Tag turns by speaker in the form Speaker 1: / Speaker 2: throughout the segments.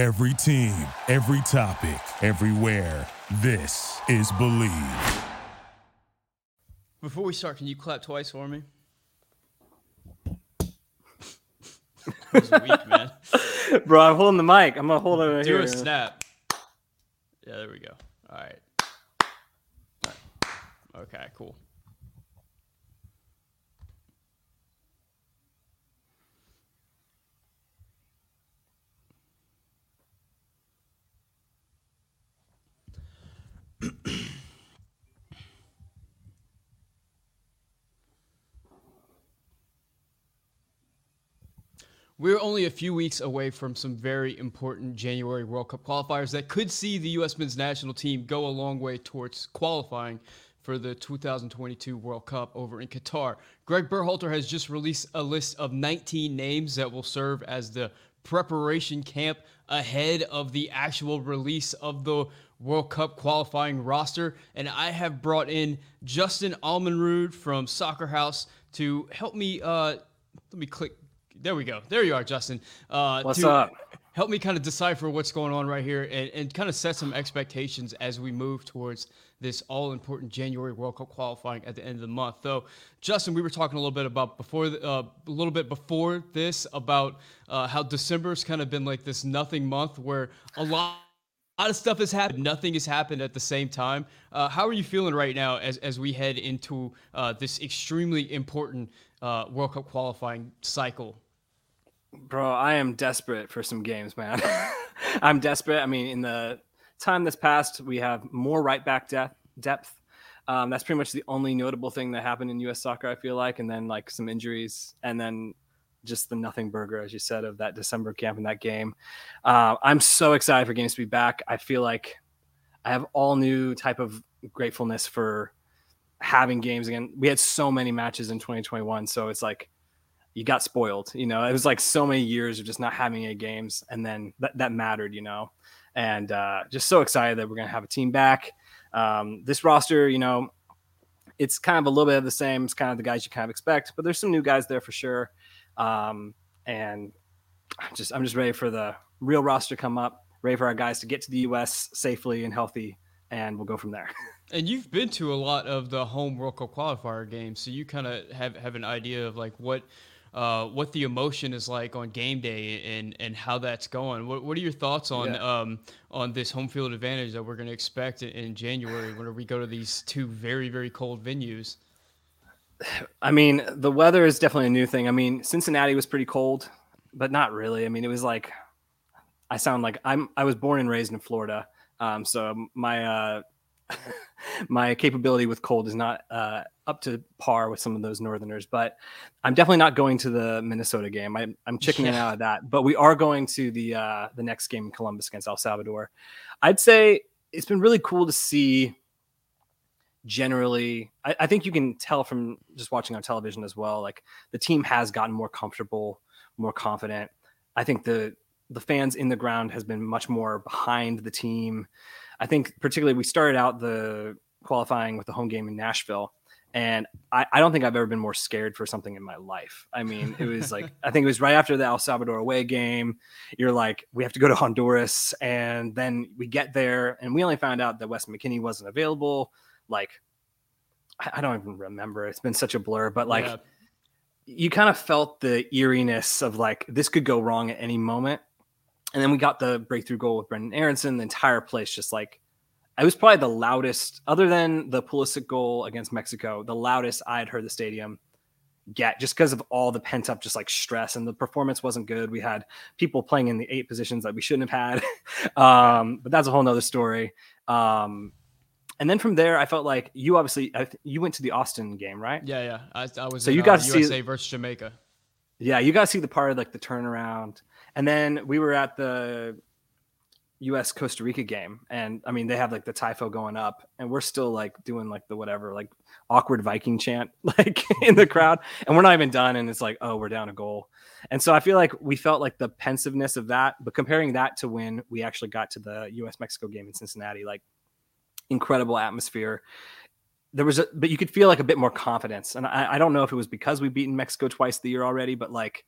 Speaker 1: Every team, every topic, everywhere. This is Believe.
Speaker 2: Before we start, can you clap twice for me? that was weak, man.
Speaker 3: Bro, I'm holding the mic. I'm gonna hold it right
Speaker 2: Do
Speaker 3: here.
Speaker 2: a snap. Yeah, there we go. All right. Okay, cool. We're only a few weeks away from some very important January World Cup qualifiers that could see the U.S. men's national team go a long way towards qualifying for the 2022 World Cup over in Qatar. Greg Berhalter has just released a list of 19 names that will serve as the preparation camp ahead of the actual release of the World Cup qualifying roster. And I have brought in Justin Almenrud from SoccerHaus to help me. Uh, let me click. There we go. There you are, Justin. Uh,
Speaker 3: What's
Speaker 2: to
Speaker 3: up?
Speaker 2: Help me kind of decipher what's going on right here and, and kind of set some expectations as we move towards this all important January World Cup qualifying at the end of the month. Though, Justin, we were talking a little bit about before, the, uh, a little bit before this about uh, how December's kind of been like this nothing month where a lot a lot of stuff has happened. Nothing has happened at the same time. Uh, how are you feeling right now as, as we head into uh, this extremely important uh, World Cup qualifying cycle?
Speaker 3: Bro, I am desperate for some games, man. I'm desperate. I mean, in the time that's passed, we have more right back depth. depth. Um, that's pretty much the only notable thing that happened in U.S. soccer, I feel like, and then like some injuries, and then just the nothing burger, as you said, of that December camp in that game. Uh, I'm so excited for games to be back. I feel like I have all new type of gratefulness for having games again. We had so many matches in 2021, so it's like you got spoiled. You know, it was like so many years of just not having any games, and then that, that mattered. You know, and uh, just so excited that we're gonna have a team back. Um, this roster, you know, it's kind of a little bit of the same. It's kind of the guys you kind of expect, but there's some new guys there for sure. Um, and I'm just I'm just ready for the real roster to come up, ready for our guys to get to the U.S. safely and healthy, and we'll go from there.
Speaker 2: And you've been to a lot of the home World Cup qualifier games, so you kind of have, have an idea of like what uh, what the emotion is like on game day and, and how that's going. What, what are your thoughts on
Speaker 3: Yeah.
Speaker 2: um, on this home field advantage that we're going to expect in, in January when we go to these two very very cold venues?
Speaker 3: I mean, the weather is definitely a new thing. I mean, Cincinnati was pretty cold, but not really. I mean, it was like I sound like I'm I was born and raised in Florida. Um, so my uh my capability with cold is not uh up to par with some of those northerners, but I'm definitely not going to the Minnesota game. I, I'm chickening
Speaker 2: Yeah.
Speaker 3: out of that, but we are going to the uh the next game in Columbus against El Salvador. I'd say it's been really cool to see generally I, I think you can tell from just watching on television as well like the team has gotten more comfortable more confident i think the the fans in the ground has been much more behind the team i think particularly we started out the qualifying with the home game in nashville and I, I don't think I've ever been more scared for something in my life. I mean, it was like I think it was right after the El Salvador away game. You're like, we have to go to Honduras, and then we get there, and we only found out that Wes McKennie wasn't available. Like, I, I don't even remember. It's been such a blur, but like,
Speaker 2: Yeah.
Speaker 3: you kind of felt the eeriness of like this could go wrong at any moment. And then we got the breakthrough goal with Brenden Aaronson. The entire place just like it was probably the loudest, other than the Pulisic goal against Mexico, the loudest I had heard the stadium get just because of all the pent up just like stress and the performance wasn't good. We had people playing in the eight positions that we shouldn't have had. um, but that's a whole nother story. Um, and then from there, I felt like you obviously you went to the Austin game, right?
Speaker 2: Yeah, yeah. I, I was.
Speaker 3: So
Speaker 2: in,
Speaker 3: you got
Speaker 2: uh,
Speaker 3: to see-
Speaker 2: USA versus Jamaica.
Speaker 3: Yeah, you got to see the part of like the turnaround. And then we were at the US Costa Rica game. And I mean, they have like the tifo going up, and we're still like doing like the whatever, like awkward Viking chant, like in the crowd. And we're not even done. And it's like, oh, we're down a goal. And so I feel like we felt like the pensiveness of that, but comparing that to when we actually got to the US Mexico game in Cincinnati, like incredible atmosphere. There was a, but you could feel like a bit more confidence. And I, I don't know if it was because we've beaten Mexico twice the year already, but like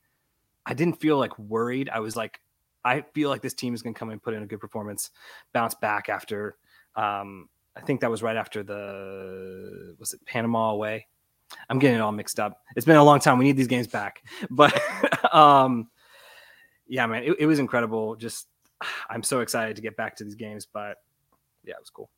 Speaker 3: I didn't feel like worried. I was like I feel like this team is going to come and put in a good performance, bounce back after. Um, I think that was right after the was it Panama away. I'm getting it all mixed up. It's been a long time. We need these games back, but um, yeah, man, it, it was incredible. Just I'm so excited to get back to these games, but yeah, it was cool.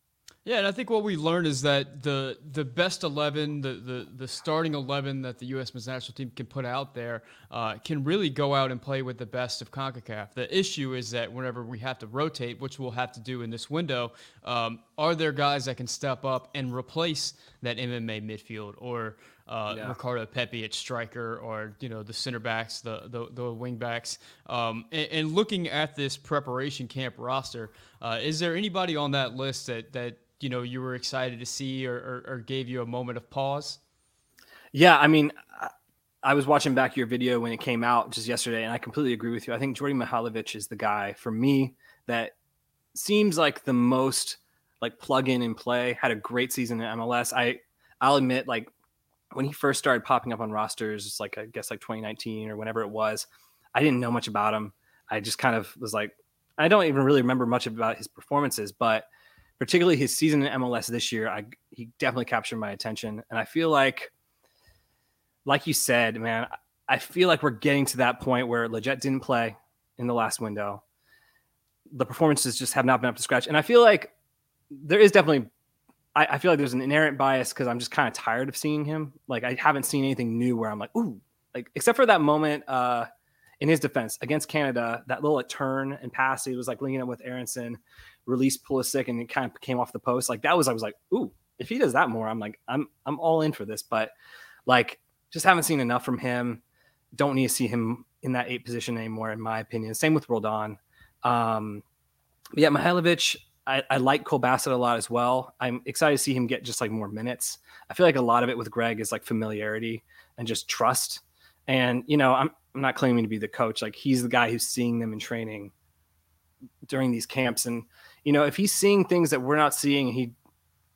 Speaker 2: Yeah, and I think what we learned is that the the best eleven, the the, the starting eleven that the U.S. men's national team can put out there, uh, can really go out and play with the best of Concacaf. The issue is that whenever we have to rotate, which we'll have to do in this window, um, are there guys that can step up and replace that MMA midfield or uh, yeah. Ricardo Pepi at striker, or you know the center backs, the the, the wing backs. Um, and, and, looking at this preparation camp roster, uh, is there anybody on that list that that you know you were excited to see or, or, or gave you a moment of pause?
Speaker 3: Yeah, I mean, I was watching back your video when it came out just yesterday, and I completely agree with you. I think Djordje Mihailovic is the guy for me that seems like the most like plug in and play. Had a great season in MLS. I I'll admit, like when he first started popping up on rosters, like I guess like 2019 or whenever it was. I didn't know much about him. I just kind of was like, I don't even really remember much about his performances, but particularly his season in MLS this year, I he definitely captured my attention, and I feel like, like you said, man, I feel like we're getting to that point where Lletget didn't play in the last window. The performances just have not been up to scratch, and I feel like there is definitely. I, I feel like there's an inherent bias because I'm just kind of tired of seeing him. Like I haven't seen anything new where I'm like, ooh, like except for that moment uh, in his defense against Canada, that little like, turn and pass. He was like linking up with Aaronson released Pulisic and it kind of came off the post. Like that was, I was like, ooh, if he does that more, I'm like, I'm I'm all in for this. But like, just haven't seen enough from him. Don't need to see him in that eight position anymore, in my opinion. Same with Roldan. Um, yeah, Mihailovic, I, I like Cole Bassett a lot as well. I'm excited to see him get just like more minutes. I feel like a lot of it with Greg is like familiarity and just trust. And you know, I'm I'm not claiming to be the coach. Like he's the guy who's seeing them in training during these camps and you know, if he's seeing things that we're not seeing, he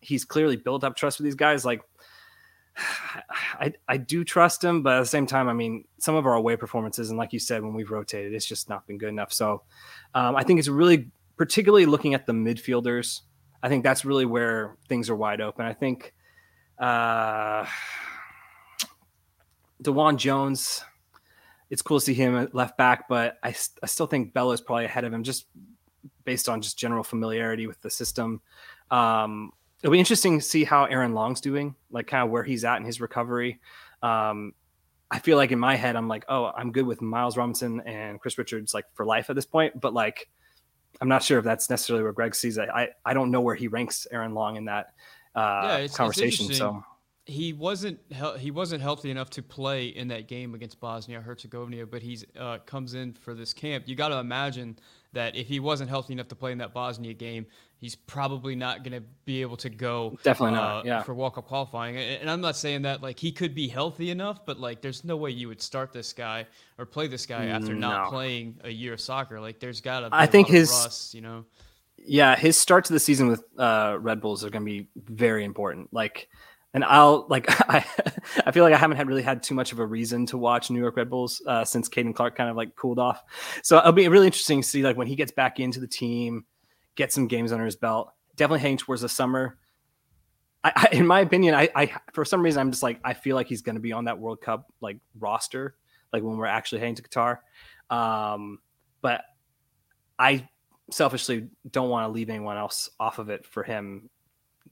Speaker 3: he's clearly built up trust with these guys. Like, I I do trust him, but at the same time, I mean, some of our away performances, and like you said, when we've rotated, it's just not been good enough. So, um, I think it's really, particularly looking at the midfielders, I think that's really where things are wide open. I think uh, DeJuan Jones, it's cool to see him at left back, but I, I still think Bello is probably ahead of him just based on just general familiarity with the system. Um, it'll be interesting to see how Aaron Long's doing, like kind of where he's at in his recovery. Um, I feel like in my head, I'm like, oh, I'm good with Miles Robinson and Chris Richards like for life at this point, but like, I'm not sure if that's necessarily where Greg sees it. I, I don't know where he ranks Aaron Long in that uh, yeah, it's, conversation. It's so
Speaker 2: he wasn't he wasn't healthy enough to play in that game against Bosnia Herzegovina, but he's uh, comes in for this camp. You got to imagine that if he wasn't healthy enough to play in that Bosnia game, he's probably not going to be able to go.
Speaker 3: Definitely uh, not. Yeah.
Speaker 2: For World Cup qualifying, and I'm not saying that like he could be healthy enough, but like there's no way you would start this guy or play this guy after no. not playing a year of soccer. Like there's got to. I think his rust, you know.
Speaker 3: Yeah, his start to the season with uh, Red Bulls are going to be very important. Like and I'll like I I feel like I haven't had really had too much of a reason to watch New York Red Bulls uh, since Caden Clark kind of like cooled off. So it'll be really interesting to see like when he gets back into the team, get some games under his belt. Definitely heading towards the summer. I, I, in my opinion, I, I for some reason I'm just like I feel like he's going to be on that World Cup like roster, like when we're actually heading to Qatar. Um, but I selfishly don't want to leave anyone else off of it for him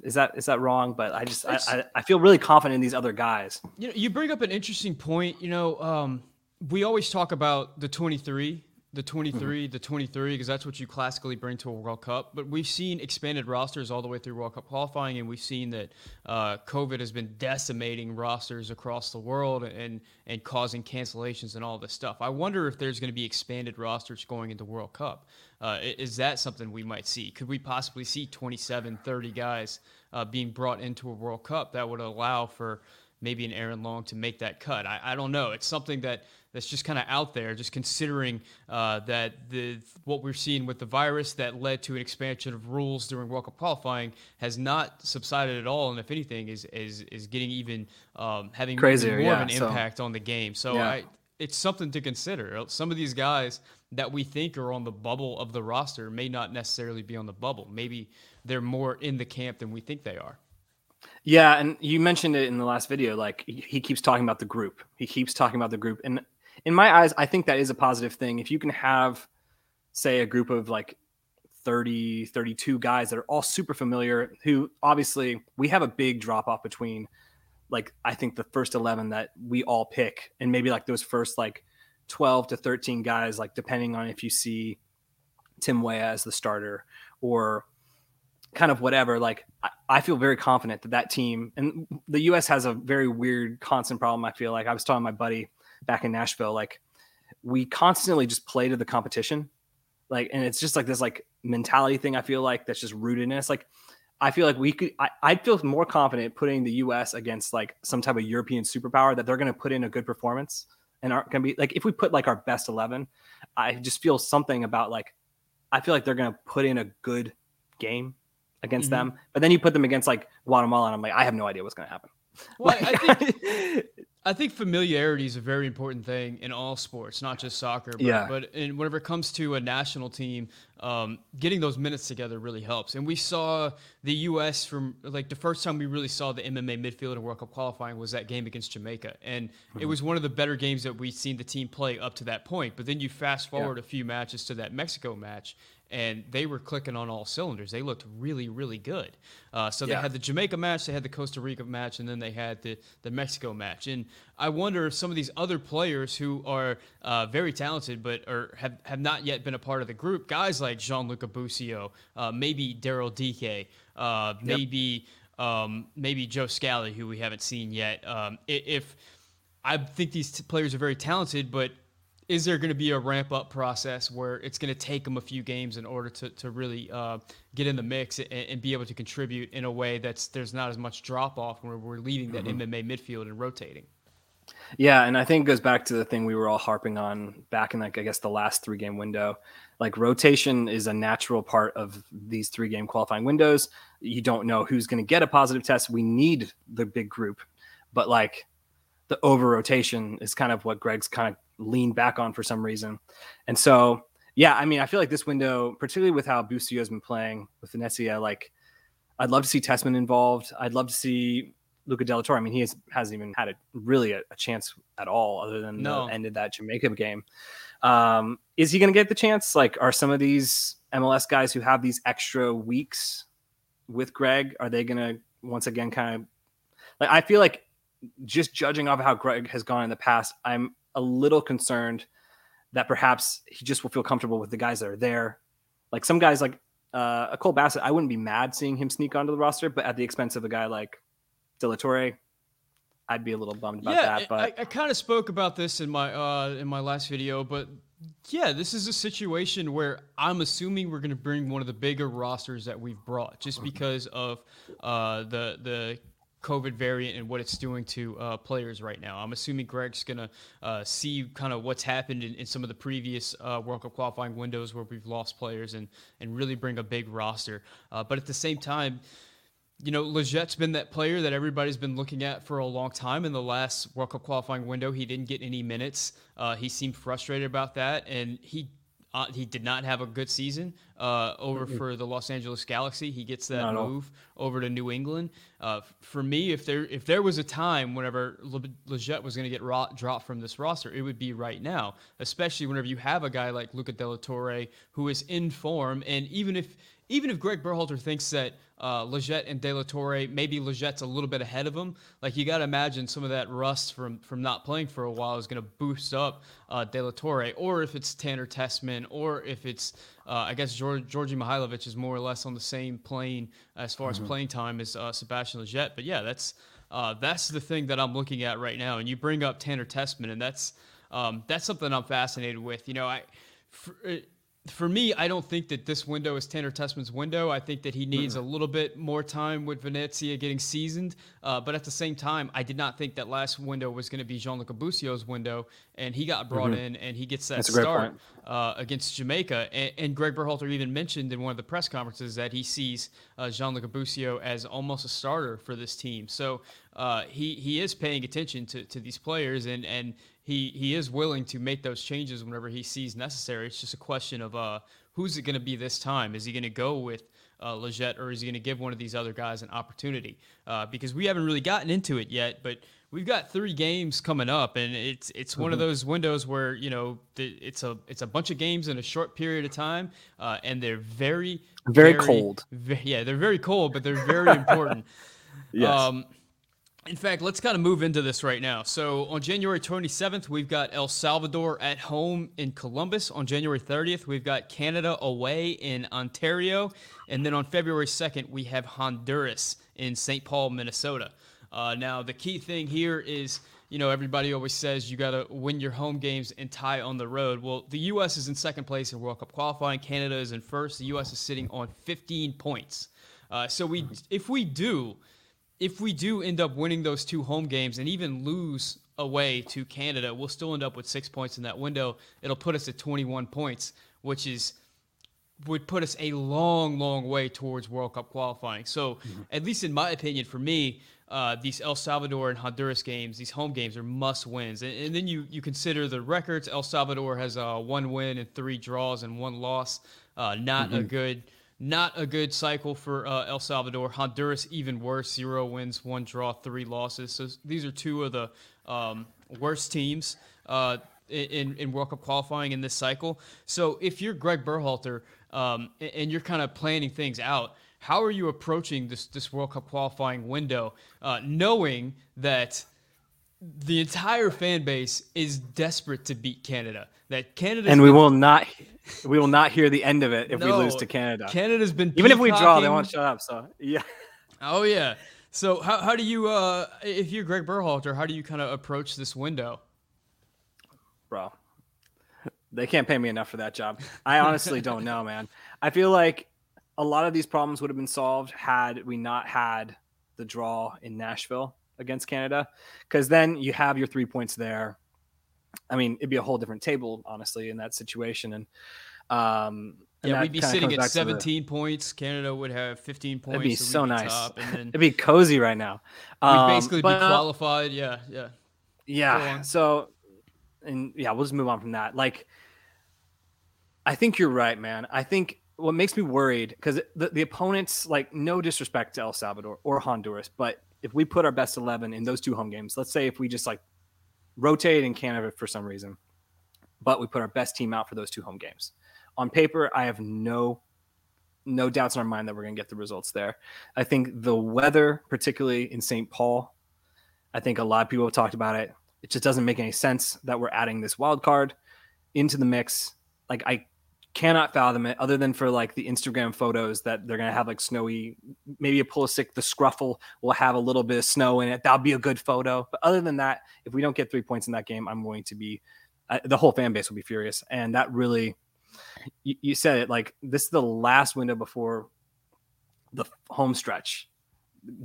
Speaker 3: is that is that wrong? But I just I, I, I, feel really confident in these other guys.
Speaker 2: You know, you bring up an interesting point. You know, um, we always talk about the 23, the 23, mm-hmm. the 23, because that's what you classically bring to a World Cup. But we've seen expanded rosters all the way through World Cup qualifying, and we've seen that uh, COVID has been decimating rosters across the world and and causing cancellations and all this stuff. I wonder if there's going to be expanded rosters going into World Cup. Uh, is that something we might see? Could we possibly see 27, 30 guys uh, being brought into a World Cup that would allow for maybe an Aaron Long to make that cut? I, I don't know. It's something that that's just kind of out there, just considering uh, that the what we're seeing with the virus that led to an expansion of rules during World Cup qualifying has not subsided at all, and if anything, is is is getting even um, having
Speaker 3: Crazier,
Speaker 2: more
Speaker 3: yeah,
Speaker 2: of an impact on the game. So yeah. I, it's something to consider. Some of these guys that we think are on the bubble of the roster may not necessarily be on the bubble. Maybe they're more in the camp than we think they are.
Speaker 3: Yeah, and you mentioned it in the last video. Like he keeps talking about the group. He keeps talking about the group, and in my eyes, I think that is a positive thing. If you can have, say, a group of like 30, 32 guys that are all super familiar, who obviously we have a big drop off between, like I think the first eleven that we all pick, and maybe like those first like 12 to 13 guys, like depending on if you see Tim Weah as the starter or kind of whatever. Like I, feel very confident that that team and the U.S. has a very weird constant problem. I feel like I was telling my buddy back in Nashville, like we constantly just play to the competition, like, and it's just like this like mentality thing. I feel like that's just rooted in us. Like I feel like we could. I, I feel more confident putting the U.S. against like some type of European superpower that they're going to put in a good performance and aren't going to be like if we put like our best 11 i just feel something about like i feel like they're going to put in a good game against mm-hmm. them but then you put them against like guatemala and i'm like i have no idea what's going to happen
Speaker 2: well, like, I think I think familiarity is a very important thing in all sports, not just soccer. But, yeah. but in, whenever it comes to a national team, um, getting those minutes together really helps. And we saw the U.S. from like the first time we really saw the MMA midfield in World Cup qualifying was that game against Jamaica, and mm-hmm. it was one of the better games that we'd seen the team play up to that point. But then you fast forward yeah. a few matches to that Mexico match, and they were clicking on all cylinders. They looked really, really good. Uh, so they had the Jamaica match, they had the Costa Rica match, and then they had the the Mexico match. And I wonder if some of these other players who are uh, very talented but are have, have not yet been a part of the group, guys like Gianluca Busio, uh, maybe Daryl Dike, uh, yep. maybe um, maybe Joe Scally, who we haven't seen yet. Um, if I think these t- players are very talented, but is there going to be a ramp up process where it's going to take them a few games in order to, to really uh, get in the mix and, and, be able to contribute in a way that's there's not as much drop off where we're leaving that mm-hmm. MMA midfield and rotating?
Speaker 3: Yeah, and I think it goes back to the thing we were all harping on back in like I guess the last three game window. Like rotation is a natural part of these three game qualifying windows. You don't know who's going to get a positive test. We need the big group, but like the over rotation is kind of what Greg's kind of leaned back on for some reason. And so, yeah, I mean, I feel like this window, particularly with how Busio has been playing with Venezia, like I'd love to see Tessmann involved. I'd love to see Luca de la Torre. I mean, he has, hasn't even had a really a, a chance at all other than no. the end of that Jamaica game. Um, is he going to get the chance? Like, are some of these MLS guys who have these extra weeks with Greg, are they going to once again kind of like, I feel like just judging off how Greg has gone in the past, I'm a little concerned that perhaps he just will feel comfortable with the guys that are there. Like some guys, like uh, a Cole Bassett, I wouldn't be mad seeing him sneak onto the roster, but at the expense of a guy like De La Torre, I'd be a little bummed about yeah, that. But
Speaker 2: I, I kind of spoke about this in my uh, in my last video, but yeah, this is a situation where I'm assuming we're going to bring one of the bigger rosters that we've brought, just because of uh, the the COVID variant and what it's doing to uh, players right now. I'm assuming Greg's going to uh, see kind of what's happened in, in some of the previous uh, World Cup qualifying windows where we've lost players and, and really bring a big roster. Uh, but at the same time, you know, Lletget's been that player that everybody's been looking at for a long time. In the last World Cup qualifying window, he didn't get any minutes. Uh, he seemed frustrated about that, and he uh, he did not have a good season uh, over mm-hmm. for the Los Angeles Galaxy. He gets that not move over to New England. Uh, for me, if there if there was a time whenever Le- Lletget was going to get ro- dropped from this roster, it would be right now. Especially whenever you have a guy like Luca De La Torre who is in form, and even if even if Greg Berhalter thinks that uh, Lletget and De La Torre, maybe Lletget's a little bit ahead of him. Like you got to imagine some of that rust from from not playing for a while is going to boost up uh, De La Torre, or if it's Tanner Tessmann, or if it's uh, I guess George, Djordje Mihailovic is more or less on the same plane as far mm-hmm. as playing time as uh, Sebastian Lletget. But yeah, that's uh, that's the thing that I'm looking at right now. And you bring up Tanner Tessmann, and that's um, that's something I'm fascinated with. You know, I. For, for me, I don't think that this window is Tanner Tessmann's window. I think that he needs mm-hmm. a little bit more time with Venezia getting seasoned. Uh, but at the same time, I did not think that last window was going to be Gianluca Busio's window, and he got brought mm-hmm. in and he gets that That's start uh, against Jamaica. And, and, Greg Berhalter even mentioned in one of the press conferences that he sees uh, Gianluca Busio as almost a starter for this team. So uh, he he is paying attention to, to these players, and and he he is willing to make those changes whenever he sees necessary. It's just a question of uh, who's it going to be this time? Is he going to go with uh, Lletget or is he going to give one of these other guys an opportunity? Uh, because we haven't really gotten into it yet, but we've got three games coming up, and it's it's mm-hmm. one of mm-hmm. those windows where you know the, it's a it's a bunch of games in a short period of time, uh, and they're very
Speaker 3: very, very cold.
Speaker 2: Very, yeah, they're very cold, but they're very important.
Speaker 3: yes. Um,
Speaker 2: in fact, let's kind of move into this right now. So on January 27th, we've got El Salvador at home in Columbus. On January 30th, we've got Canada away in Ontario. And then on February 2nd, we have Honduras in St. Paul, Minnesota. Uh, now, the key thing here is, you know, everybody always says you got to win your home games and tie on the road. Well, the U.S. is in second place in World Cup qualifying. Canada is in first. The U.S. is sitting on 15 points. Uh, so we, if we do if we do end up winning those two home games and even lose away to Canada, we'll still end up with six points in that window. It'll put us at 21 points, which is would put us a long, long way towards World Cup qualifying. So, mm-hmm. at least in my opinion, for me, uh, these El Salvador and Honduras games, these home games, are must wins. And, and, then you you consider the records. El Salvador has uh, one win and three draws and one loss. Uh, not mm-hmm. a good not a good cycle for uh, El Salvador. Honduras, even worse, zero wins, one draw, three losses. So these are two of the um, worst teams uh, in, in World Cup qualifying in this cycle. So if you're Greg Berhalter um, and you're kind of planning things out, how are you approaching this, this World Cup qualifying window, uh, knowing that the entire fan base is desperate to beat Canada? That Canada
Speaker 3: and we will not we will not hear the end of it if no, we lose to Canada.
Speaker 2: Canada's been
Speaker 3: even if we draw, they won't shut up. So yeah.
Speaker 2: Oh yeah. So how, how do you uh if you're Greg Berhalter, how do you kind of approach this window?
Speaker 3: Bro, they can't pay me enough for that job. I honestly don't know, man. I feel like a lot of these problems would have been solved had we not had the draw in Nashville against Canada, because then you have your three points there. I mean, it'd be a whole different table, honestly, in that situation. And um,
Speaker 2: and yeah, we'd be sitting at 17 the, points. Canada would have 15 points.
Speaker 3: It'd be so, so be nice. Top, and then it'd be cozy right now.
Speaker 2: Um, we'd basically but, be uh, qualified. Yeah, yeah.
Speaker 3: Yeah. So, and yeah, we'll just move on from that. Like, I think you're right, man. I think what makes me worried because the, the opponents, like, no disrespect to El Salvador or Honduras, but if we put our best 11 in those two home games, let's say if we just like rotate in Canada for some reason, but we put our best team out for those two home games. On paper, I have no no doubts in our mind that we're going to get the results there. I think the weather, particularly in St. Paul, I think a lot of people have talked about it. It just doesn't make any sense that we're adding this wild card into the mix. Like I cannot fathom it other than for like the Instagram photos that they're gonna have like snowy, maybe a Pulisic, the scruffle will have a little bit of snow in it. That'll be a good photo. But other than that, if we don't get three points in that game, I'm going to be uh, the whole fan base will be furious. And that really, you, you said it like this is the last window before the home stretch.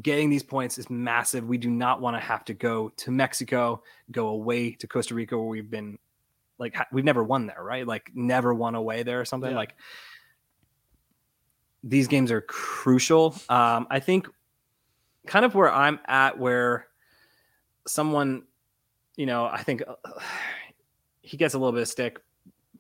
Speaker 3: Getting these points is massive. We do not want to have to go to Mexico, go away to Costa Rica, where we've been like we've never won there, right? Like never won away there or something. Yeah. Like these games are crucial. Um, I think kind of where I'm at, where someone, you know, I think uh, he gets a little bit of stick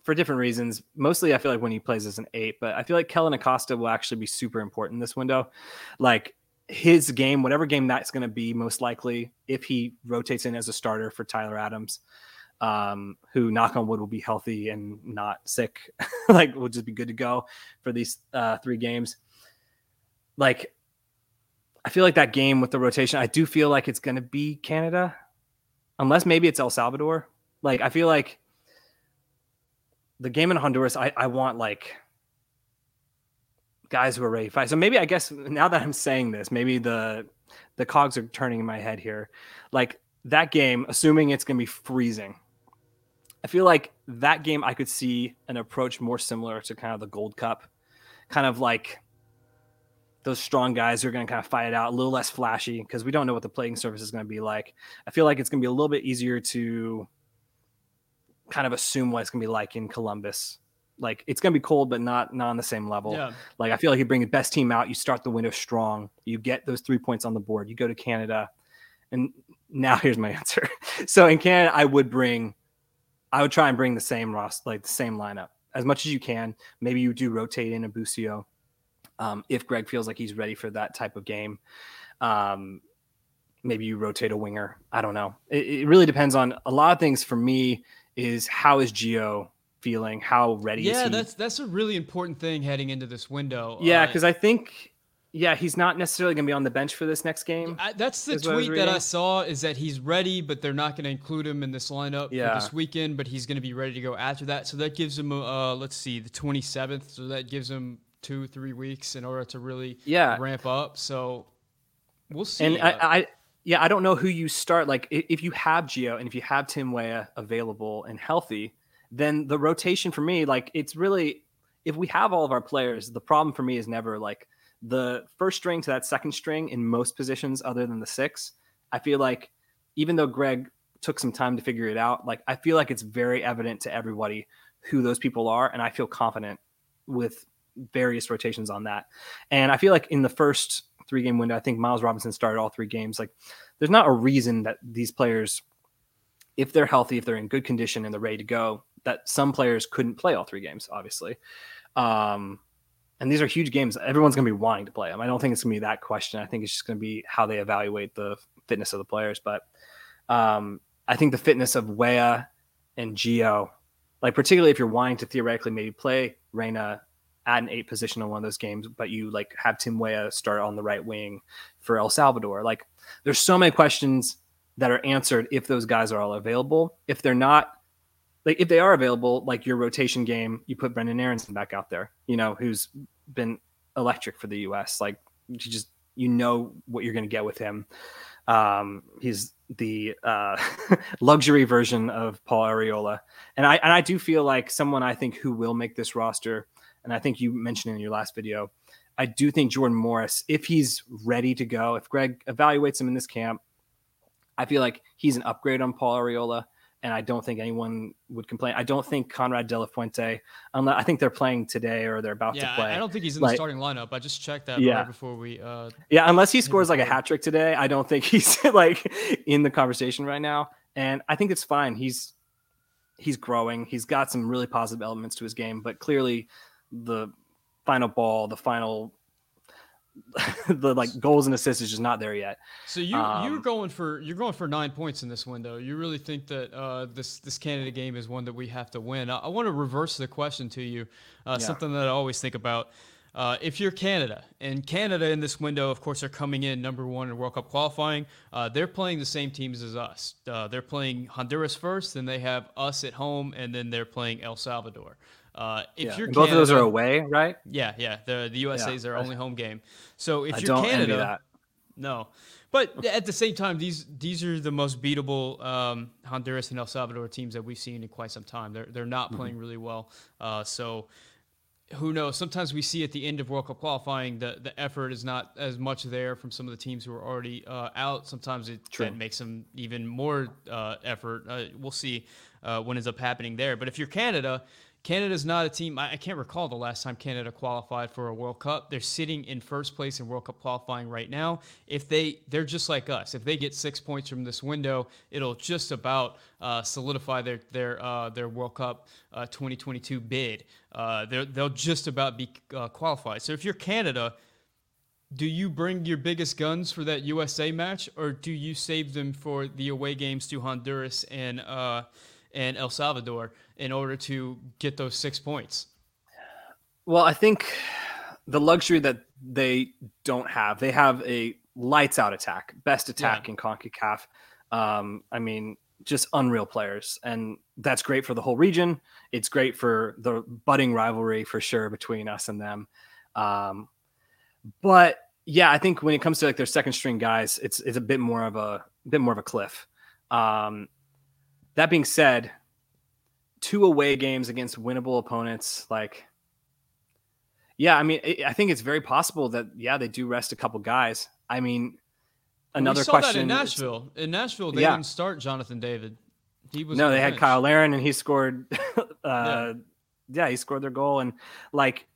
Speaker 3: for different reasons. Mostly, I feel like when he plays as an eight, but I feel like Kellyn Acosta will actually be super important this window. Like his game, whatever game that's going to be, most likely, if he rotates in as a starter for Tyler Adams, um, who knock on wood will be healthy and not sick, like will just be good to go for these uh, three games. Like, I feel like that game with the rotation, I do feel like it's going to be Canada, unless maybe it's El Salvador. Like, I feel like the game in Honduras, I, I want like guys who are ready to fight. So maybe I guess now that I'm saying this, maybe the the cogs are turning in my head here. Like that game, assuming it's going to be freezing, I feel like that game I could see an approach more similar to kind of the Gold Cup, kind of like those strong guys who are going to kind of fight it out, a little less flashy because we don't know what the playing surface is going to be like. I feel like it's going to be a little bit easier to kind of assume what it's going to be like in Columbus. Like it's going to be cold, but not not on the same level. Yeah. Like I feel like you bring the best team out, you start the window strong, you get those three points on the board, you go to Canada, and now here's my answer. so in Canada, I would bring I would try and bring the same Ross, like the same lineup as much as you can. Maybe you do rotate in a Busio um, if Greg feels like he's ready for that type of game. Um, maybe you rotate a winger. I don't know. It, it, really depends on a lot of things. For me, is how is Gio feeling? How ready?
Speaker 2: Is yeah, that's that's a really important thing heading into this window.
Speaker 3: Yeah, because uh, I think yeah, he's not necessarily going to be on the bench for this next game.
Speaker 2: I, that's the tweet I that I saw is that he's ready, but they're not going to include him in this lineup yeah. for this weekend. But he's going to be ready to go after that. So that gives him, uh, let's see, the 27th. So that gives him two, three weeks in order to really
Speaker 3: yeah.
Speaker 2: ramp up. So we'll see.
Speaker 3: And I, I, yeah, I don't know who you start. Like if you have Gio and if you have Tim Weah available and healthy, then the rotation for me, like it's really if we have all of our players, the problem for me is never like the first string to that second string in most positions other than the six. I feel like even though Greg took some time to figure it out, like I feel like it's very evident to everybody who those people are, and I feel confident with various rotations on that. And I feel like in the first three game window, I think Miles Robinson started all three games. Like there's not a reason that these players, if they're healthy, if they're in good condition and they're ready to go, that some players couldn't play all three games, obviously. Um, and these are huge games. Everyone's going to be wanting to play them. I don't think it's going to be that question. I think it's just going to be how they evaluate the fitness of the players. But um, I think the fitness of Weah and Gio, like particularly if you're wanting to theoretically maybe play Reyna at an eight position in one of those games, but you like have Tim Weah start on the right wing for El Salvador. Like there's so many questions that are answered if those guys are all available. If they're not, like if they are available, like your rotation game, you put Brenden Aaronson back out there, you know, who's been electric for the US. Like you just you know what you're going to get with him. Um, he's the uh, luxury version of Paul Arriola, and I and I do feel like someone I think who will make this roster, and I think you mentioned in your last video, I do think Jordan Morris, if he's ready to go, if Greg evaluates him in this camp, I feel like he's an upgrade on Paul Arriola and I don't think anyone would complain. I don't think Konrad De La Fuente, unless I think they're playing today or they're about
Speaker 2: yeah,
Speaker 3: to play.
Speaker 2: I don't think he's in like, the starting lineup. I just checked that yeah. right before we. Uh,
Speaker 3: yeah, unless he scores like a hat trick today, I don't think he's like in the conversation right now. And I think it's fine. He's he's growing. He's got some really positive elements to his game, but clearly the final ball, the final the like goals and assists is just not there yet.
Speaker 2: So you um, you're going for you're going for nine points in this window. You really think that uh, this this Canada game is one that we have to win? I, I want to reverse the question to you. Uh, yeah. Something that I always think about. Uh, if you're Canada, and Canada in this window, of course, are coming in number one in World Cup qualifying. Uh, they're playing the same teams as us. Uh, they're playing Honduras first, then they have us at home, and then they're playing El Salvador. Uh, if yeah. you're
Speaker 3: both Canada, of those are away, right?
Speaker 2: Yeah, yeah. The the USA is yeah. their only home game. So if I you're Canada, no. But at the same time, these these are the most beatable um, Honduras and El Salvador teams that we've seen in quite some time. They're they're not mm-hmm. playing really well. Uh, so who knows? Sometimes we see at the end of World Cup qualifying the the effort is not as much there from some of the teams who are already uh, out. Sometimes it that makes them even more uh, effort. Uh, we'll see uh, what ends up happening there. But if you're Canada Canada's not a team. I, can't recall the last time Canada qualified for a World Cup. They're sitting in first place in World Cup qualifying right now. If they, they're just like us. If they get six points from this window, it'll just about uh, solidify their their uh, their World Cup uh, 2022 bid. Uh, they'll just about be uh, qualified. So if you're Canada, do you bring your biggest guns for that USA match, or do you save them for the away games to Honduras and? And El Salvador in order to get those six points?
Speaker 3: Well, I think the luxury that they don't have, they have a lights out attack, best attack yeah. in CONCACAF. Um, I mean, just unreal players. And that's great for the whole region. It's great for the budding rivalry for sure between us and them. Um, but yeah, I think when it comes to like their second string guys, it's it's a bit more of a, a bit more of a cliff. Um, that being said, two away games against winnable opponents, like, yeah, I mean, I think it's very possible that yeah they do rest a couple guys. I mean, another question
Speaker 2: in Nashville. In Nashville, they yeah. didn't start Jonathan David.
Speaker 3: He was no, they bench. had Cyle Larin, and he scored. uh, yeah. yeah, he scored their goal, and like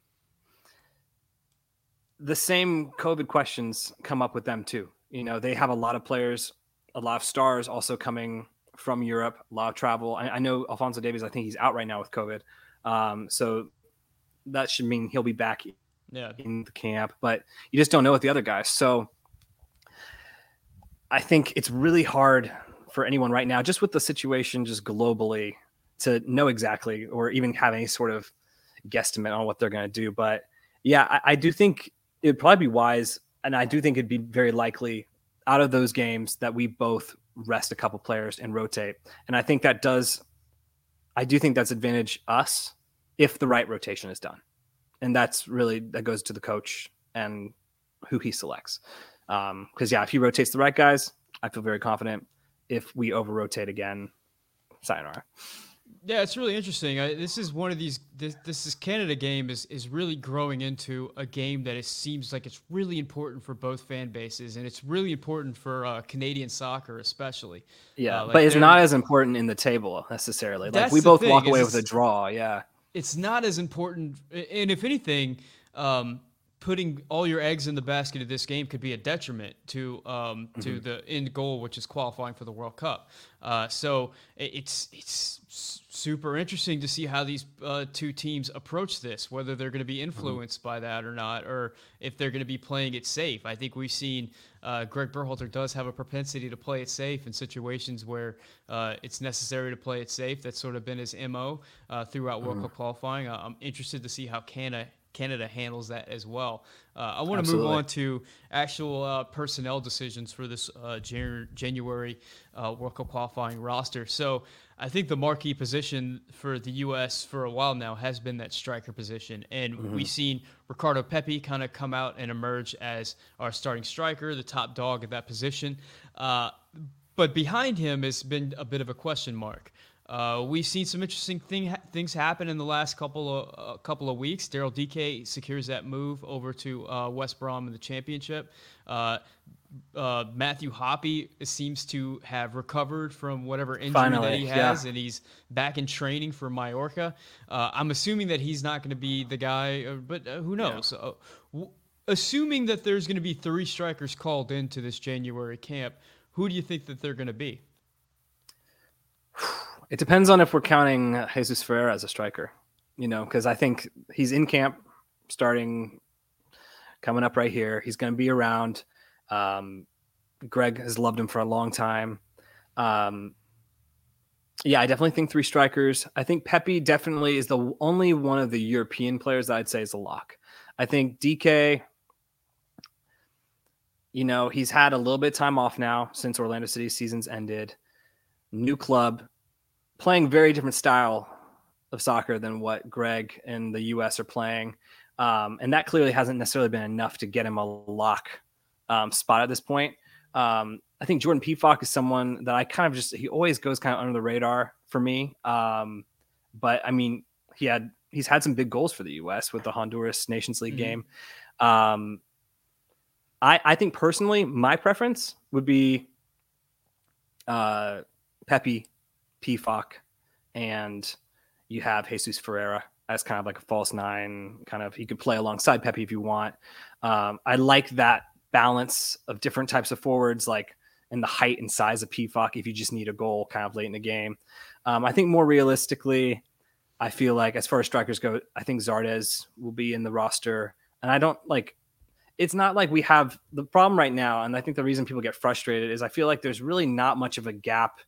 Speaker 3: the same COVID questions come up with them too. You know, they have a lot of players, a lot of stars also coming from Europe, a lot of travel. I, I know Alfonso Davies. I think he's out right now with COVID, um, so that should mean he'll be back
Speaker 2: yeah.
Speaker 3: in the camp. But you just don't know with the other guys. So I think it's really hard for anyone right now, just with the situation, just globally, to know exactly or even have any sort of guesstimate on what they're going to do. But yeah, I, I do think it'd probably be wise, and I do think it'd be very likely out of those games that we both rest a couple players and rotate. And I think that does, I do think that's advantage us if the right rotation is done. And that's really, that goes to the coach and who he selects. Um, cause yeah, if he rotates the right guys, I feel very confident. If we over rotate again, sayonara.
Speaker 2: Yeah, it's really interesting. I, this is one of these. This, this is Canada game is is really growing into a game that it seems like it's really important for both fan bases, and it's really important for uh, Canadian soccer, especially.
Speaker 3: Yeah,
Speaker 2: Uh, like
Speaker 3: but it's not as important in the table necessarily. Like we both
Speaker 2: thing,
Speaker 3: walk away with a draw. Yeah.
Speaker 2: it's not as important. And if anything, um, putting all your eggs in the basket of this game could be a detriment to um, to the end goal, which is qualifying for the World Cup. Uh, so it's it's super interesting to see how these uh, two teams approach this, whether they're going to be influenced by that or not, or if they're going to be playing it safe. I think we've seen uh, Greg Berhalter does have a propensity to play it safe in situations where uh, it's necessary to play it safe. That's sort of been his mo uh, throughout World Cup qualifying. Uh, I'm interested to see how Canada Canada handles that as well. Uh, I want to move on to actual uh, personnel decisions for this uh, Jan- January uh, World Cup qualifying roster. So I think the marquee position for the U.S. for a while now has been that striker position, and we've seen Ricardo Pepi kind of come out and emerge as our starting striker, the top dog at that position. Uh, but behind him has been a bit of a question mark. Uh, we've seen some interesting thing, things happen in the last couple of uh, couple of weeks. Daryl Dike secures that move over to uh, West Brom in the championship. Uh, uh, Matthew Hoppe seems to have recovered from whatever injury that
Speaker 3: Finally,
Speaker 2: he
Speaker 3: yeah.
Speaker 2: has, and he's back in training for Mallorca. Uh, I'm assuming that he's not going to be the guy, but uh, who knows? Uh, w- assuming that there's going to be three strikers called into this January camp, who do you think that they're going to be?
Speaker 3: It depends on if we're counting Jesus Ferreira as a striker, you know, because I think he's in camp starting coming up right here. He's going to be around. Um, Greg has loved him for a long time. Um, yeah, I definitely think three strikers. I think Pepi definitely is the only one of the European players that I'd say is a lock. I think Dike, you know, he's had a little bit of time off now since Orlando City season's ended. New club, playing very different style of soccer than what Greg and the US are playing. Um, and that clearly hasn't necessarily been enough to get him a lock um, spot at this point. Um, I think Jordan Pefok is someone that I kind of just, he always goes kind of under the radar for me. Um, but I mean, he had, he's had some big goals for the US with the Honduras Nations League
Speaker 2: Mhm.
Speaker 3: game. Um, I, I think personally, my preference would be uh, Pepi, Pefok, and you have Jesus Ferreira as kind of like a false nine. Kind of, you could play alongside Pepi if you want. Um, I like that balance of different types of forwards, like and the height and size of Pefok if you just need a goal kind of late in the game. Um, I think more realistically, I feel like as far as strikers go, I think Zardes will be in the roster. And I don't like it's not like we have the problem right now. And I think the reason people get frustrated is I feel like there's really not much of a gap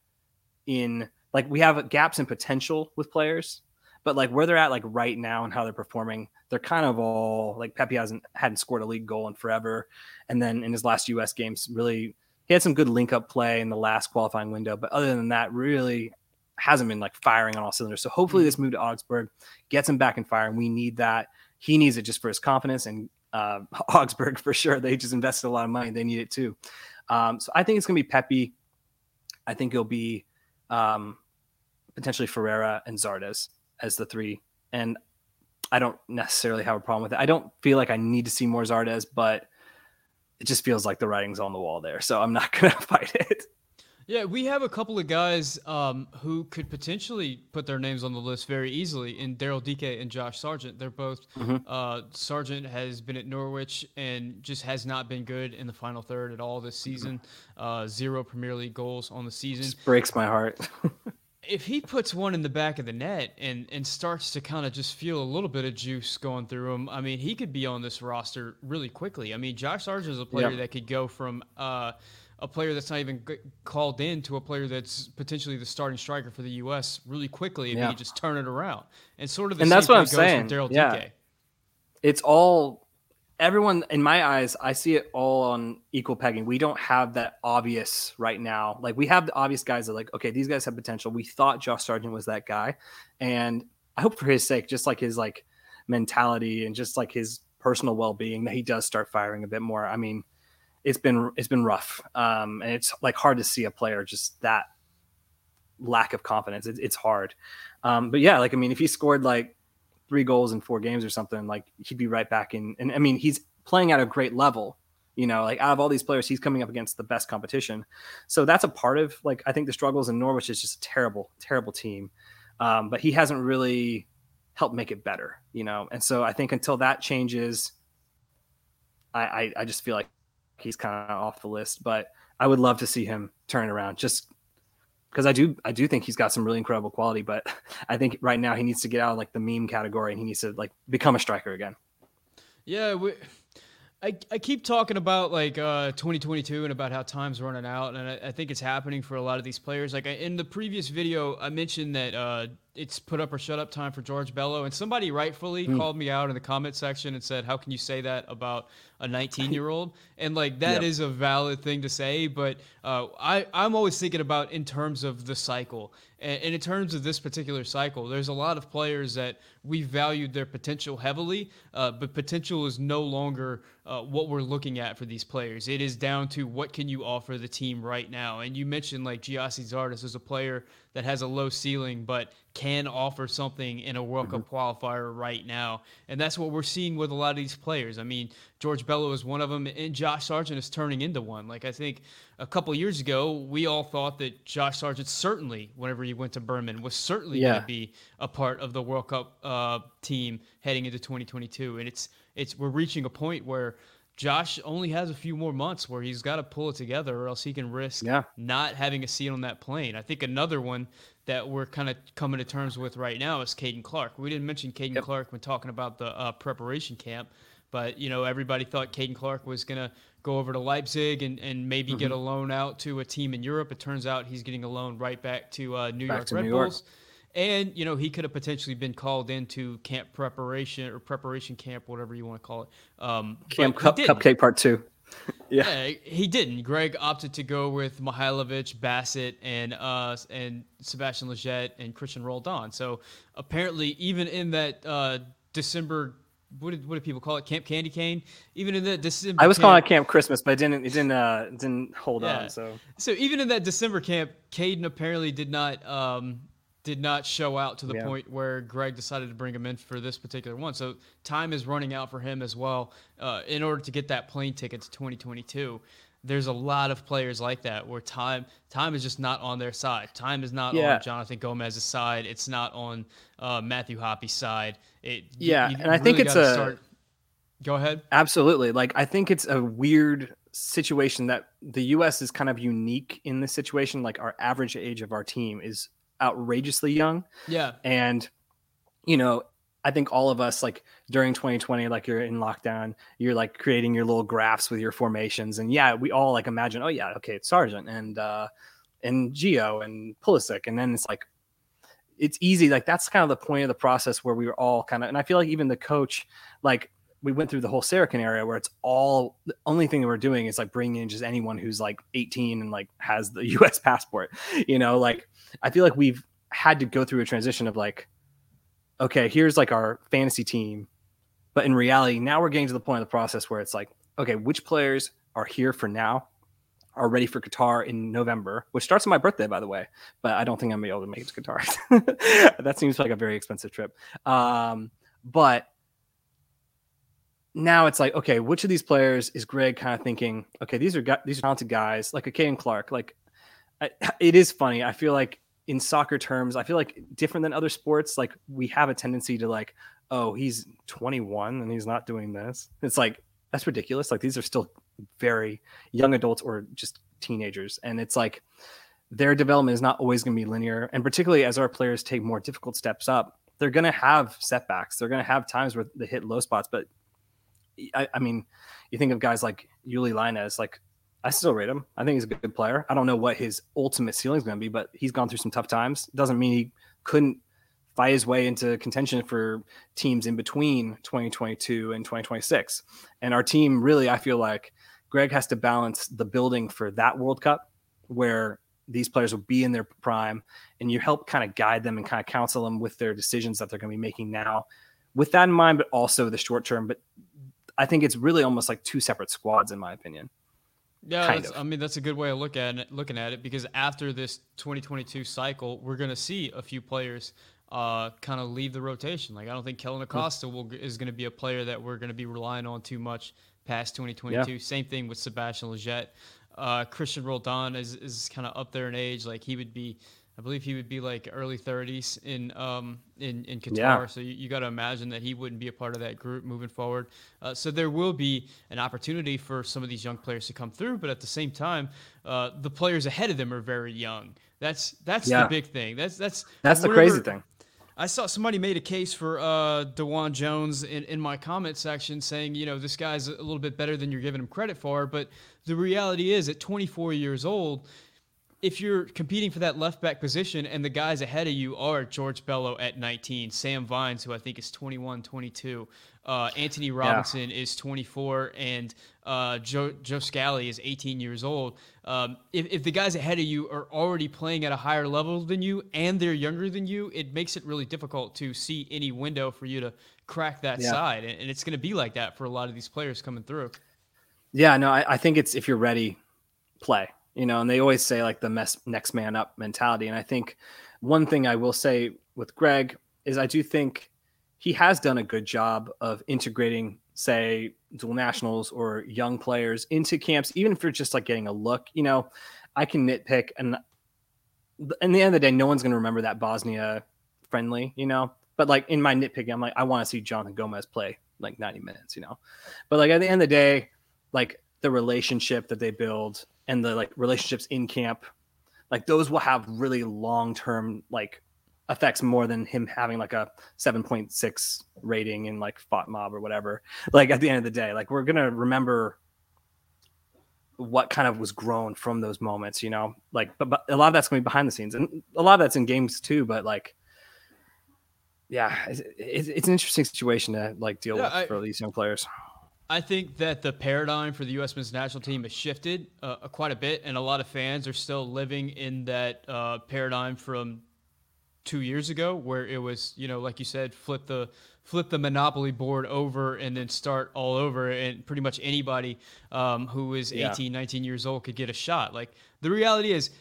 Speaker 3: in like we have gaps in potential with players, but like where they're at like right now and how they're performing, they're kind of all like Pepi hasn't hadn't scored a league goal in forever. And then in his last US games, really he had some good link up play in the last qualifying window, but other than that, really hasn't been like firing on all cylinders. So hopefully this move to Augsburg gets him back in fire, and we need that. He needs it just for his confidence, and uh, Augsburg for sure. They just invested a lot of money; they need it too. Um, so I think it's gonna be Pepi. I think it'll be um, potentially Ferreira and Zardes as the three, and I don't necessarily have a problem with it. I don't feel like I need to see more Zardes, but it just feels like the writing's on the wall there. So I'm not gonna fight it.
Speaker 2: Yeah, we have a couple of guys um, who could potentially put their names on the list very easily in Daryl Dike and Josh Sargent. They're both, mm-hmm. uh, Sargent has been at Norwich and just has not been good in the final third at all this season. Uh, zero Premier League goals on the season. Just
Speaker 3: breaks my heart.
Speaker 2: if he puts one in the back of the net and, and starts to kind of just feel a little bit of juice going through him, I mean, he could be on this roster really quickly. I mean, Josh Sargent is a player that could go from. Uh, a player that's not even called in to a player that's potentially the starting striker for the U.S. really quickly and yeah. you just turn it around. And sort of the
Speaker 3: and
Speaker 2: that's
Speaker 3: what I'm saying. yeah.
Speaker 2: Dike.
Speaker 3: It's all everyone in my eyes. I see it all on equal pegging. We don't have that obvious right now. Like we have the obvious guys that like okay, these guys have potential. We thought Josh Sargent was that guy, and I hope for his sake, just like his like mentality and just like his personal well being, that he does start firing a bit more. I mean it's been it's been rough, um, and it's like hard to see a player just that lack of confidence. It, it's hard, um, but yeah, like I mean, if he scored like three goals in four games or something, like he'd be right back in. And I mean, he's playing at a great level. You know, like out of all these players, he's coming up against the best competition. So that's a part of like I think the struggles in Norwich is just a terrible, terrible team. Um, but he hasn't really helped make it better, you know. And so I think until that changes, I, I, I just feel like he's kind of off the list. But I would love to see him turn around just because I do I do think he's got some really incredible quality. But I think right now he needs to get out of like the meme category and he needs to like become a striker again.
Speaker 2: Yeah, we, I, I keep talking about like uh, 2022 and about how time's running out, and I, I, think it's happening for a lot of these players. Like I, in the previous video, I mentioned that uh, it's put up or shut up time for George Bello, and somebody rightfully mm. called me out in the comment section and said, "How can you say that about a 19 year old?" And like that yep. is a valid thing to say, but uh, I I'm always thinking about in terms of the cycle, and, and in terms of this particular cycle, there's a lot of players that we valued their potential heavily, uh, but potential is no longer uh, what we're looking at for these players. It is down to what can you offer the team right now. And you mentioned like Gyasi Zardes as a player that has a low ceiling, but can offer something in a World Cup mm-hmm. qualifier right now. And that's what we're seeing with a lot of these players. I mean, George Bello is one of them, and Josh Sargent is turning into one. Like, I think a couple years ago, we all thought that Josh Sargent certainly, whenever he went to Bremen, was certainly yeah. going to be a part of the World Cup uh, team heading into 2022. And it's, it's, we're reaching a point where Josh only has a few more months where he's got to pull it together, or else he can risk yeah. not having a seat on that plane. I think another one that we're kind of coming to terms with right now is Caden Clark. We didn't mention Caden yep. Clark when talking about the uh, preparation camp, but you know everybody thought Caden Clark was going to go over to Leipzig and, and maybe mm-hmm. get a loan out to a team in Europe. It turns out he's getting a loan right back to uh, New back York to Red New Bulls. York. And you know he could have potentially been called into camp preparation or preparation camp, whatever you want to call it. Um,
Speaker 3: camp cup, cupcake part two.
Speaker 2: yeah. yeah. he didn't. Greg opted to go with Mihailovic, Bassett, and uh, and Sebastian Lletget and Cristian Roldan. So apparently, even in that uh, December what did what did people call it? Camp Candy Cane. Even in that December,
Speaker 3: I was camp, calling it Camp Christmas, but it didn't it didn't uh, didn't hold yeah. on. So
Speaker 2: so even in that December camp, Caden apparently did not um, did not show out to the yeah. point where Greg decided to bring him in for this particular one. So time is running out for him as well uh, in order to get that plane ticket to 2022. There's a lot of players like that where time time is just not on their side. Time is not yeah. on Jonathan Gomez's side. It's not on uh, Matthew Hoppe's side. It,
Speaker 3: yeah, you, you and I think it's a. Start...
Speaker 2: Go ahead.
Speaker 3: Absolutely. Like I think it's a weird situation that the U.S. is kind of unique in this situation. Like our average age of our team is outrageously young.
Speaker 2: Yeah.
Speaker 3: And, you know, I think all of us, like during 2020, like you're in lockdown, you're like creating your little graphs with your formations. And yeah, we all like imagine, oh, yeah, okay, it's Sargent and, uh, and Gio and Pulisic. And then it's like, it's easy. Like that's kind of the point of the process where we were all kind of, and I feel like even the coach, like we went through the whole Sarachan area where it's all the only thing that we're doing is like bringing in just anyone who's like 18 and like has the US passport, you know, like I feel like we've had to go through a transition of like, okay, here's like our fantasy team. But in reality, now we're getting to the point of the process where it's like, okay, which players are here for now, are ready for Qatar in November, which starts on my birthday, by the way. But I don't think I'm able to make it to Qatar. that seems like a very expensive trip. Um, but now it's like, okay, which of these players is Greg kind of thinking? Okay, these are these are talented guys, like a Caden Clark. Like I, it is funny. I feel like in soccer terms, I feel like different than other sports. Like we have a tendency to like, oh, he's 21 and he's not doing this. It's like that's ridiculous. Like these are still very young adults or just teenagers, and it's like their development is not always going to be linear. And particularly as our players take more difficult steps up, they're going to have setbacks. They're going to have times where they hit low spots. But I, I mean, you think of guys like Uly Llanez, like I still rate him. I think he's a good player. I don't know what his ultimate ceiling is going to be, but he's gone through some tough times. Doesn't mean he couldn't fight his way into contention for teams in between 2022 and 2026. And our team really, I feel like Greg has to balance the building for that World Cup where these players will be in their prime and you help kind of guide them and kind of counsel them with their decisions that they're going to be making now with that in mind, but also the short term. But I think it's really almost like two separate squads, in my opinion.
Speaker 2: Yeah, I mean that's a good way of look at it, looking at it because after this 2022 cycle, we're going to see a few players uh, kind of leave the rotation. Like I don't think Kellyn Acosta will, is going to be a player that we're going to be relying on too much past 2022. Yeah. Same thing with Sebastian Lletget. Uh, Cristian Roldan is, is kind of up there in age. Like he would be, I believe he would be like early 30s in um, in in Qatar. Yeah. So you, you got to imagine that he wouldn't be a part of that group moving forward. Uh, so there will be an opportunity for some of these young players to come through, but at the same time, uh, the players ahead of them are very young. That's that's yeah. the big thing. That's that's
Speaker 3: that's the crazy thing.
Speaker 2: I saw somebody made a case for uh, DeJuan Jones in, in my comment section saying, you know, this guy's a little bit better than you're giving him credit for. But the reality is, at 24 years old, if you're competing for that left back position and the guys ahead of you are George Bello at 19, Sam Vines, who I think is 21, 22, uh, Antonee Robinson yeah. is 24, and uh, Joe, Joe Scally is 18 years old. Um, if, if the guys ahead of you are already playing at a higher level than you and they're younger than you, it makes it really difficult to see any window for you to crack that yeah. side. And, and it's going to be like that for a lot of these players coming through.
Speaker 3: Yeah, no, I, I think it's if you're ready, play you know, and they always say like the mess, next man up mentality. And I think one thing I will say with Greg is I do think he has done a good job of integrating, say, dual nationals or young players into camps, even if you're just like getting a look. You know, I can nitpick, and in the end of the day, no one's going to remember that Bosnia friendly, you know. But like in my nitpicking, I'm like, I want to see Jonathan Gomez play like 90 minutes, you know. But like at the end of the day, like the relationship that they build and the like relationships in camp like those will have really long term like effects more than him having like a 7.6 rating in like FotMob or whatever. Like at the end of the day like we're gonna remember what kind of was grown from those moments you know? Like but, but a lot of that's gonna be behind the scenes and a lot of that's in games too but like yeah it's, it's, an interesting situation to like deal yeah, with I, for these young players
Speaker 2: I think that the paradigm for the U.S. men's national team has shifted uh, quite a bit, and a lot of fans are still living in that uh, paradigm from two years ago, where it was, you know, like you said, flip the flip the monopoly board over and then start all over, and pretty much anybody um, who is 18, yeah. 19 years old could get a shot. Like the reality is,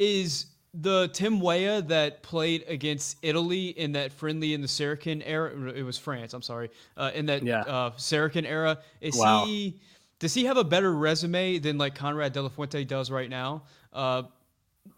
Speaker 2: is the Tim Weah that played against Italy in that friendly in the Sarachan era, it was France. I'm sorry, uh, in that yeah. uh, Sarachan era, is wow. he? Does he have a better resume than like Konrad De La Fuente does right now? Uh,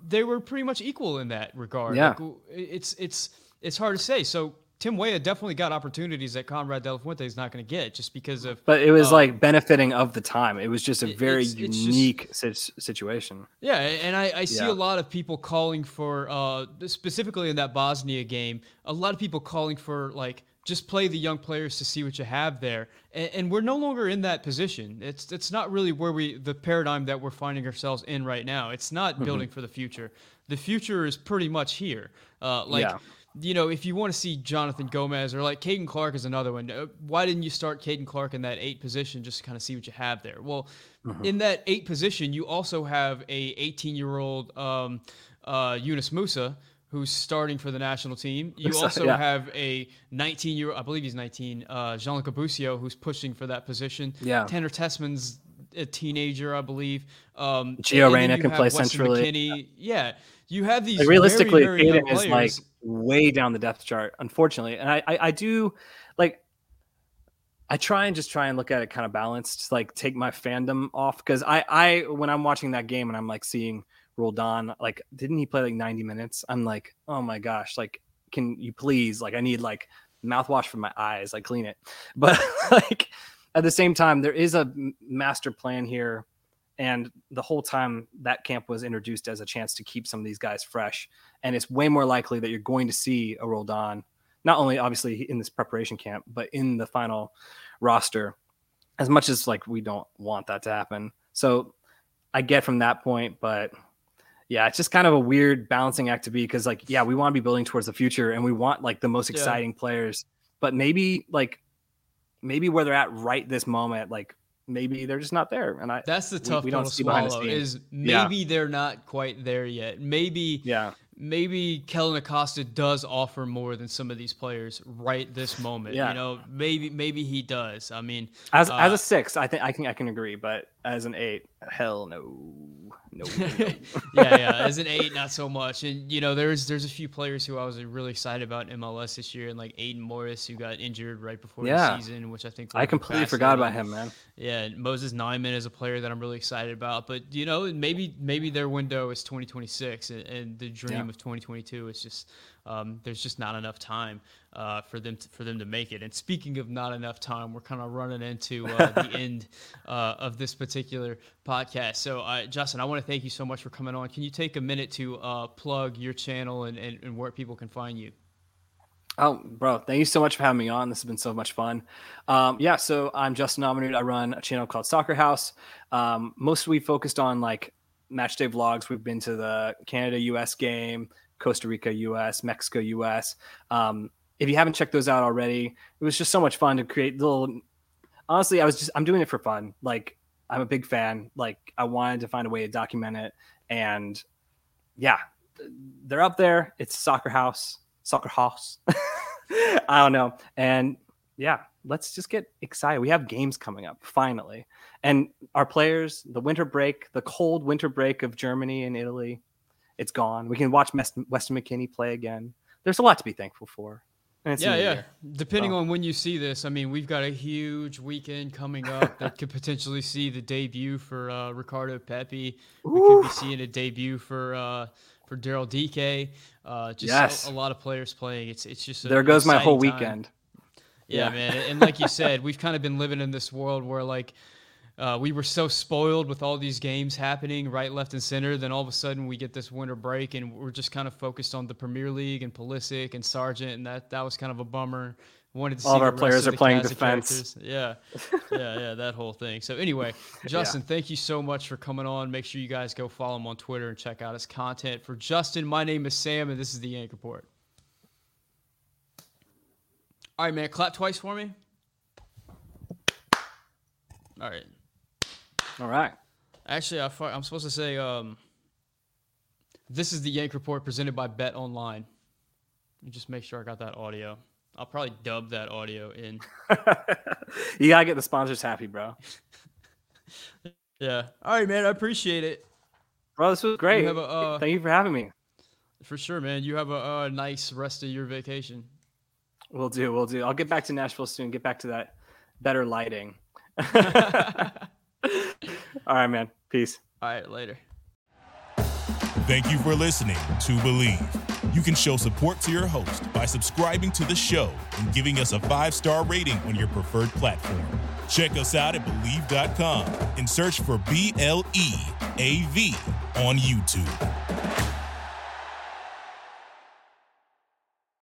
Speaker 2: they were pretty much equal in that regard.
Speaker 3: Yeah,
Speaker 2: like, it's it's it's hard to say. So Tim Weah definitely got opportunities that Konrad De La Fuente is not going to get just because of.
Speaker 3: But it was um, like benefiting of the time. It was just a very it's, it's unique just, situation.
Speaker 2: Yeah, and I, I see yeah. a lot of people calling for, uh, specifically in that Bosnia game, a lot of people calling for like just play the young players to see what you have there, and, and we're no longer in that position. It's it's not really where we the paradigm that we're finding ourselves in right now. It's not mm-hmm. building for the future. The future is pretty much here. Uh, like. Yeah you know, if you want to see Jonathan Gomez or like Caden Clark is another one, uh, why didn't you start Caden Clark in that eight position just to kind of see what you have there? Well, mm-hmm. in that eight position, you also have a 18 year old um, uh, Yunus Musah who's starting for the national team. You also yeah. have a 19 year, I believe he's 19, uh, Gianluca Busio, who's pushing for that position.
Speaker 3: Yeah.
Speaker 2: Tanner Tessmann's a teenager, I believe. Um,
Speaker 3: Gio Reyna can play centrally.
Speaker 2: McKennie. Yeah. You have these
Speaker 3: like realistically,
Speaker 2: very, very
Speaker 3: is like way down the depth chart, unfortunately. And I, I, I do like I try and just try and look at it kind of balanced, like take my fandom off because I, I when I'm watching that game and I'm like seeing Roldan. Like, didn't he play like 90 minutes? I'm like, oh my gosh, like, can you please? Like, I need like mouthwash for my eyes, like clean it. But like at the same time, there is a master plan here. And the whole time that camp was introduced as a chance to keep some of these guys fresh. And it's way more likely that you're going to see a Roldan, not only obviously in this preparation camp, but in the final roster, as much as like we don't want that to happen. So I get from that point, but yeah, it's just kind of a weird balancing act to be because like, yeah, we want to be building towards the future and we want like the most exciting yeah. players, but maybe like maybe where they're at right this moment, like maybe they're just not there. And I
Speaker 2: that's the tough we, we don't see swallow is maybe yeah. they're not quite there yet. Maybe
Speaker 3: yeah,
Speaker 2: maybe Kellyn Acosta does offer more than some of these players right this moment. Yeah. You know, maybe maybe he does. I mean,
Speaker 3: as uh, as a six, I think I can I can agree, but as an eight, hell no. No.
Speaker 2: yeah, yeah. As an eight, not so much. And you know, there's there's a few players who I was really excited about in MLS this year, and like Aidan Morris, who got injured right before yeah. the season, which I think
Speaker 3: I completely forgot about him, man.
Speaker 2: Yeah, Moses Nyeman is a player that I'm really excited about. But you know, maybe maybe their window is 2026, and, and the dream yeah. Of 2022 It's just um, there's just not enough time uh, for them to, for them to make it. And speaking of not enough time, we're kind of running into uh, the end uh, of this particular podcast. So, uh, Justin, I want to thank you so much for coming on. Can you take a minute to uh, plug your channel and, and, and where people can find you?
Speaker 3: Oh, bro, thank you so much for having me on. This has been so much fun. Um, yeah, so I'm Justin Amanut. I run a channel called SoccerHaus. Um, mostly focused on like match day vlogs. We've been to the Canada US game, Costa Rica, US, Mexico, US. Um, if you haven't checked those out already, it was just so much fun to create little. Honestly, I was just I'm doing it for fun. Like I'm a big fan. Like I wanted to find a way to document it, and yeah, they're up there. It's SoccerHaus, Soccer House. I don't know, and yeah, let's just get excited. We have games coming up finally, and our players, the winter break, the cold winter break of Germany and Italy it's gone. We can watch Weston McKennie play again. There's a lot to be thankful for.
Speaker 2: yeah, yeah. Depending on when you see this, I mean, we've got a huge weekend coming up that could potentially see the debut for uh, Ricardo Pepi. We could be seeing a debut for uh, for Daryl Dike. Uh, just yes. a, a, lot of players playing. It's it's just a,
Speaker 3: there goes my whole weekend.
Speaker 2: Yeah, yeah, man. And like you said, we've kind of been living in this world where like uh, we were so spoiled with all these games happening right, left, and center. Then all of a sudden we get this winter break, and we're just kind of focused on the Premier League and Pulisic and Sargent, and that that was kind of a bummer.
Speaker 3: Wanted to all of our players are playing defense.
Speaker 2: Yeah, yeah, yeah, that whole thing. So anyway, Justin, yeah. thank you so much for coming on. Make sure you guys go follow him on Twitter and check out his content. For Justin, my name is Sam, and this is the Yank Report. All right, man, clap twice for me. All right.
Speaker 3: All right.
Speaker 2: Actually, I, am supposed to say um, this is the Yank Report presented by BetOnline. just make sure I got that audio. I'll probably dub that audio in.
Speaker 3: you gotta get the sponsors happy, bro.
Speaker 2: yeah. All right, man. I appreciate it.
Speaker 3: Bro, this was great. You a, uh, Thank you for having me.
Speaker 2: For sure, man. You have a, a nice rest of your vacation.
Speaker 3: We'll do. We'll do. I'll get back to Nashville soon. Get back to that better lighting. All right, man. Peace.
Speaker 2: All right, later.
Speaker 1: Thank you for listening to Bleav. You can show support to your host by subscribing to the show and giving us a five star rating on your preferred platform. Check us out at Bleav.com and search for B L E A V on YouTube.